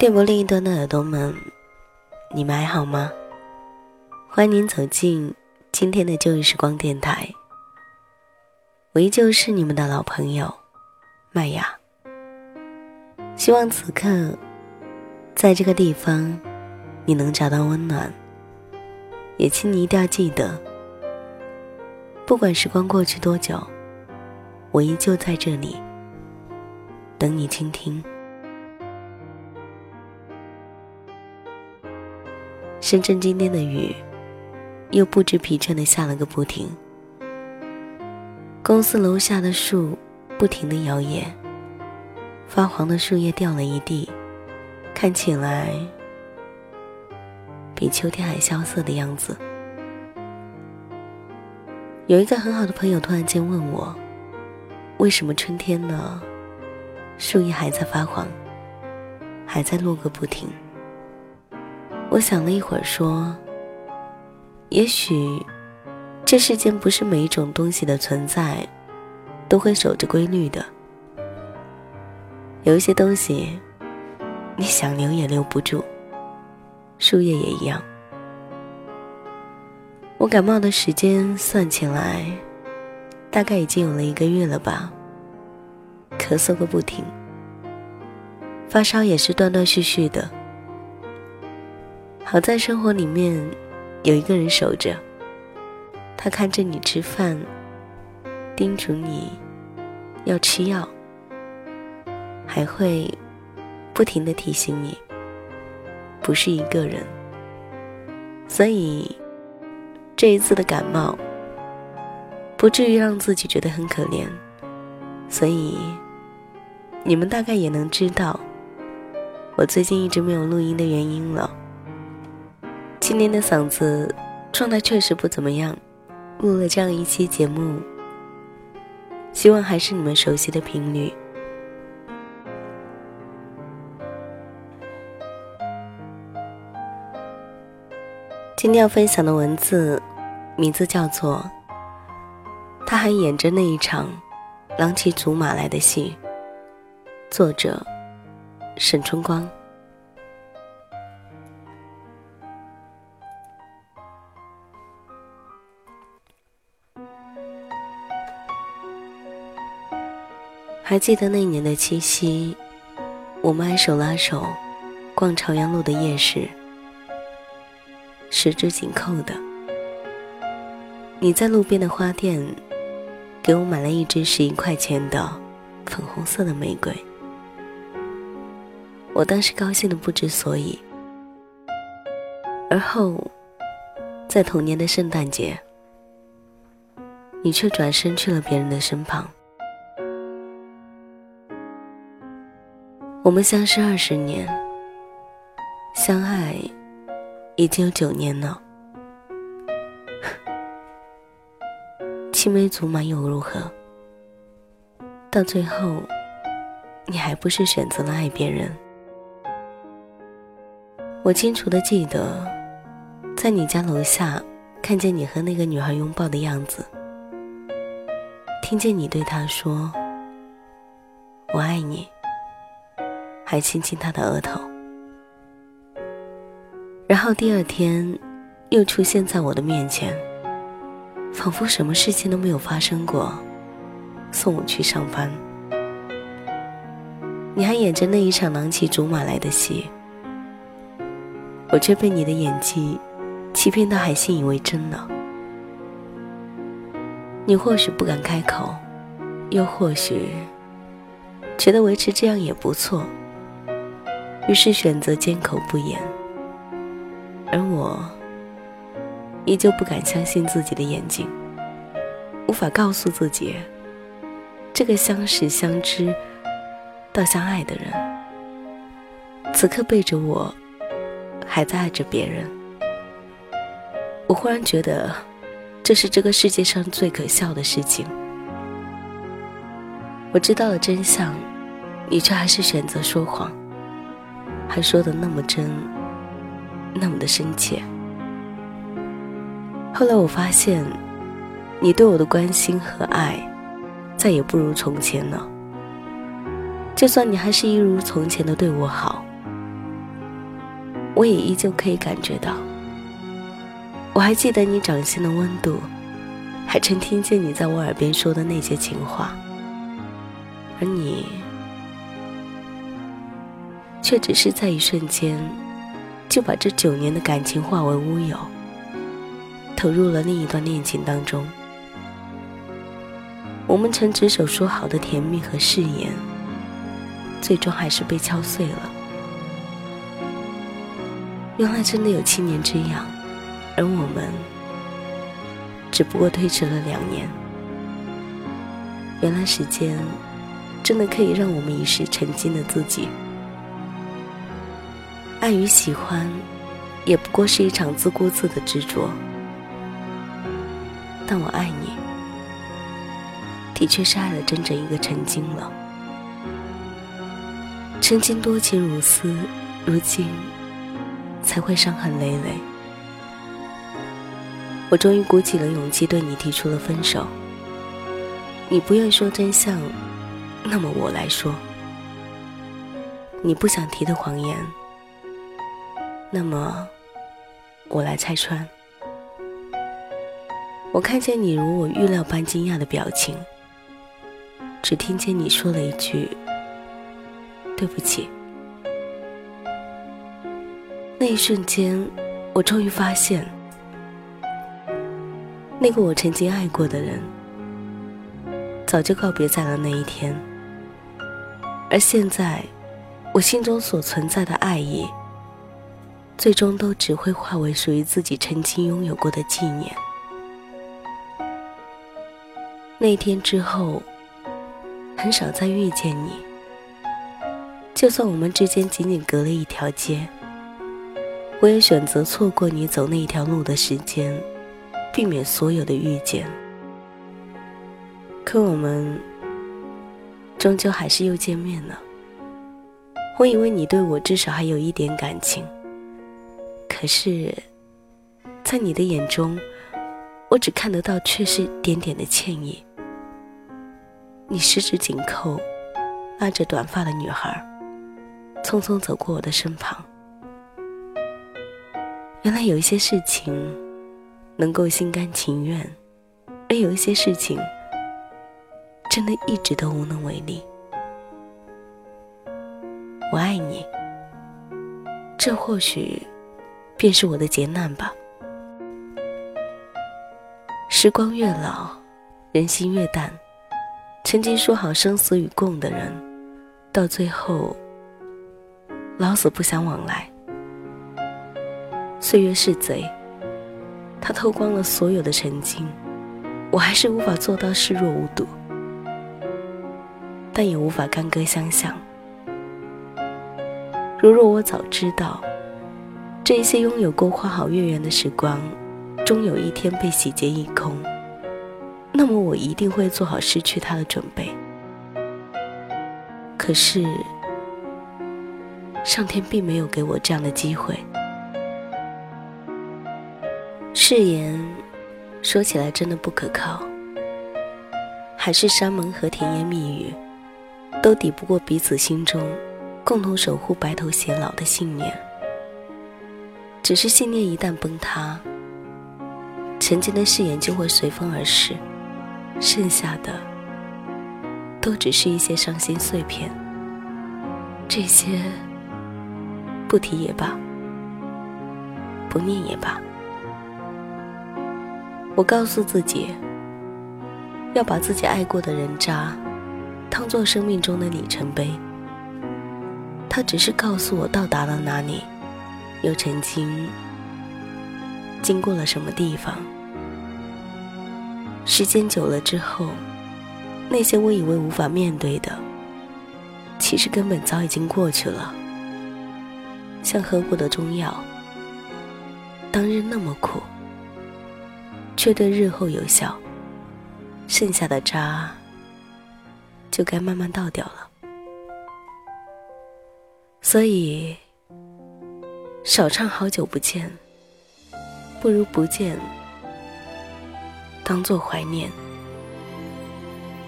电波另一端的耳朵们，你们还好吗？欢迎您走进今天的旧日时光电台。我依旧是你们的老朋友麦雅。希望此刻，在这个地方，你能找到温暖。也请你一定要记得，不管时光过去多久，我依旧在这里等你倾听。深圳今天的雨，又不知疲倦的下了个不停。公司楼下的树不停的摇曳，发黄的树叶掉了一地，看起来比秋天还萧瑟的样子。有一个很好的朋友突然间问我，为什么春天呢，树叶还在发黄，还在落个不停。我想了一会儿，说：“也许，这世间不是每一种东西的存在，都会守着规律的。有一些东西，你想留也留不住。树叶也一样。我感冒的时间算起来，大概已经有了一个月了吧。咳嗽个不停，发烧也是断断续续的。”好在生活里面有一个人守着，他看着你吃饭，叮嘱你要吃药，还会不停的提醒你不是一个人。所以这一次的感冒不至于让自己觉得很可怜。所以你们大概也能知道我最近一直没有录音的原因了。今天的嗓子状态确实不怎么样，录了这样一期节目，希望还是你们熟悉的频率。今天要分享的文字名字叫做《他还演着那一场狼骑竹马来的戏》，作者沈春光。还记得那年的七夕，我们还手拉手逛朝阳路的夜市，十指紧扣的。你在路边的花店给我买了一支十一块钱的粉红色的玫瑰，我当时高兴的不知所以。而后，在同年的圣诞节，你却转身去了别人的身旁。我们相识二十年，相爱已经有九年了。青梅竹马又如何？到最后，你还不是选择了爱别人？我清楚的记得，在你家楼下看见你和那个女孩拥抱的样子，听见你对她说：“我爱你。”还亲亲他的额头，然后第二天又出现在我的面前，仿佛什么事情都没有发生过，送我去上班。你还演着那一场狼骑竹马来的戏，我却被你的演技欺骗到，还信以为真了。你或许不敢开口，又或许觉得维持这样也不错。于是选择缄口不言，而我依旧不敢相信自己的眼睛，无法告诉自己，这个相识相知到相爱的人，此刻背着我，还在爱着别人。我忽然觉得，这是这个世界上最可笑的事情。我知道了真相，你却还是选择说谎。还说的那么真，那么的深切。后来我发现，你对我的关心和爱，再也不如从前了。就算你还是一如从前的对我好，我也依旧可以感觉到。我还记得你掌心的温度，还曾听见你在我耳边说的那些情话，而你却只是在一瞬间就把这九年的感情化为乌有，投入了另一段恋情当中。我们曾执手说好的甜蜜和誓言，最终还是被敲碎了。原来真的有七年之痒，而我们只不过推迟了两年。原来时间真的可以让我们遗失曾经的自己。爱与喜欢，也不过是一场自顾自的执着。但我爱你。的确是爱了整整一个曾经了，曾经多情如斯，如今才会伤痕累累。我终于鼓起了勇气对你提出了分手。你不愿说真相，那么我来说；你不想提的谎言，那么我来拆穿。我看见你如我预料般惊讶的表情。只听见你说了一句：“对不起。”那一瞬间，我终于发现，那个我曾经爱过的人，早就告别在了那一天。而现在，我心中所存在的爱意，最终都只会化为属于自己曾经拥有过的纪念。那天之后。很少再遇见你，就算我们之间仅仅隔了一条街，我也选择错过你走那一条路的时间，避免所有的遇见。可我们终究还是又见面了。我以为你对我至少还有一点感情，可是，在你的眼中，我只看得到却是点点的歉意。你十指紧扣，拉着短发的女孩，匆匆走过我的身旁。原来有一些事情能够心甘情愿，而有一些事情真的一直都无能为力。我爱你，这或许便是我的劫难吧。时光越老，人心越淡。曾经说好生死与共的人，到最后老死不相往来。岁月是贼，他偷光了所有的曾经，我还是无法做到视若无睹，但也无法干戈相向。如若我早知道，这一些拥有过花好月圆的时光，终有一天被洗劫一空。那么我一定会做好失去他的准备。可是，上天并没有给我这样的机会。誓言说起来真的不可靠，海誓山盟和甜言蜜语，都抵不过彼此心中共同守护白头偕老的信念。只是信念一旦崩塌，曾经的誓言就会随风而逝。剩下的都只是一些伤心碎片，这些不提也罢，不念也罢。我告诉自己，要把自己爱过的人渣当做生命中的里程碑。他只是告诉我到达了哪里，又曾经经过了什么地方。时间久了之后，那些我以为无法面对的，其实根本早已经过去了。像喝过的中药，当日那么苦，却对日后有效。剩下的渣，就该慢慢倒掉了。所以，少唱好久不见，不如不见。当做怀念，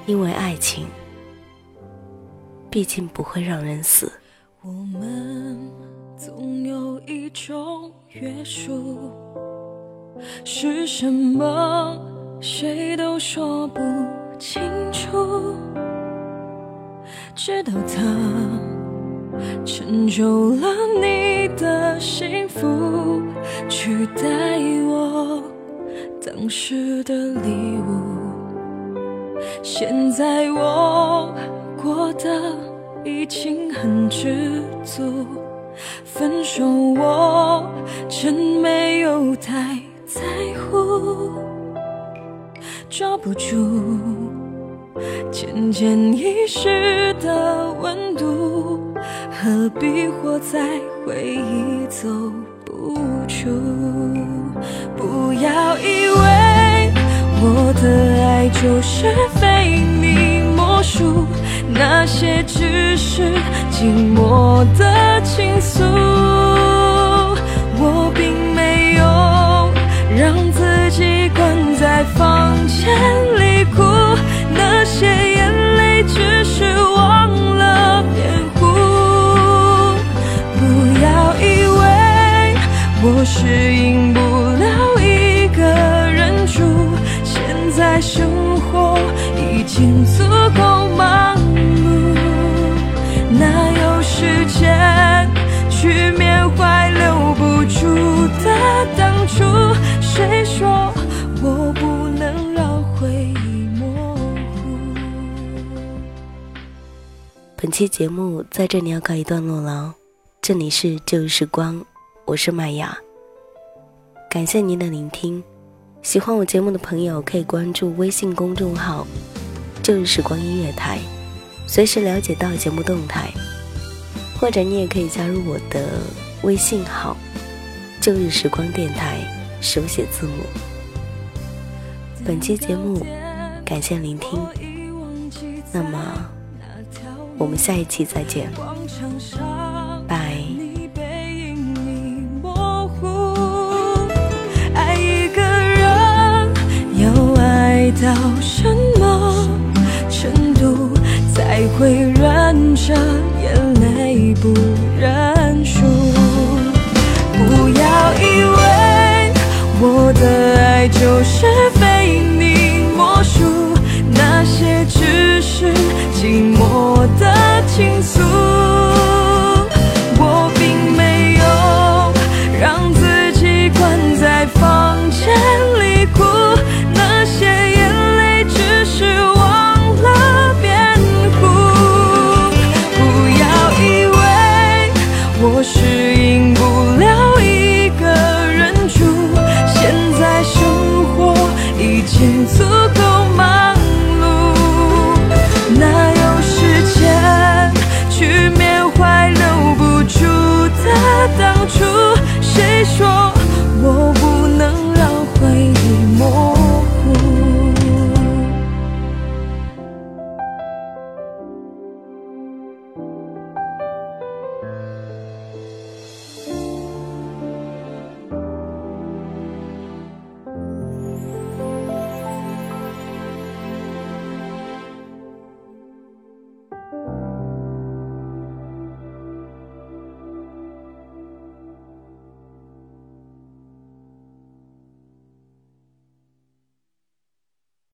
因为爱情毕竟不会让人死。我们总有一种约束。是什么？谁都说不清楚。直到他成就了你的幸福，取代我当时的礼物。现在我过得已经很知足，分手我真没有太在乎，抓不住渐渐遗失的温度，何必活在回忆走不出？不要以为我的爱就是非你莫属，那些只是寂寞的倾诉，我并没有让自己关在房间里我适应不了一个人住，现在生活已经足够忙碌，哪有时间去缅怀留不住的当初？谁说我不能让回忆模糊？本期节目在这里要告一段落了，这里是旧时光，我是麦雅，感谢您的聆听。喜欢我节目的朋友可以关注微信公众号“旧日时光音乐台”，随时了解到节目动态，或者你也可以加入我的微信号“旧日时光电台”，手写字母。本期节目感谢聆听，那么我们下一期再见。到什么程度才会忍着眼泪不认输？不要以为我的爱就是。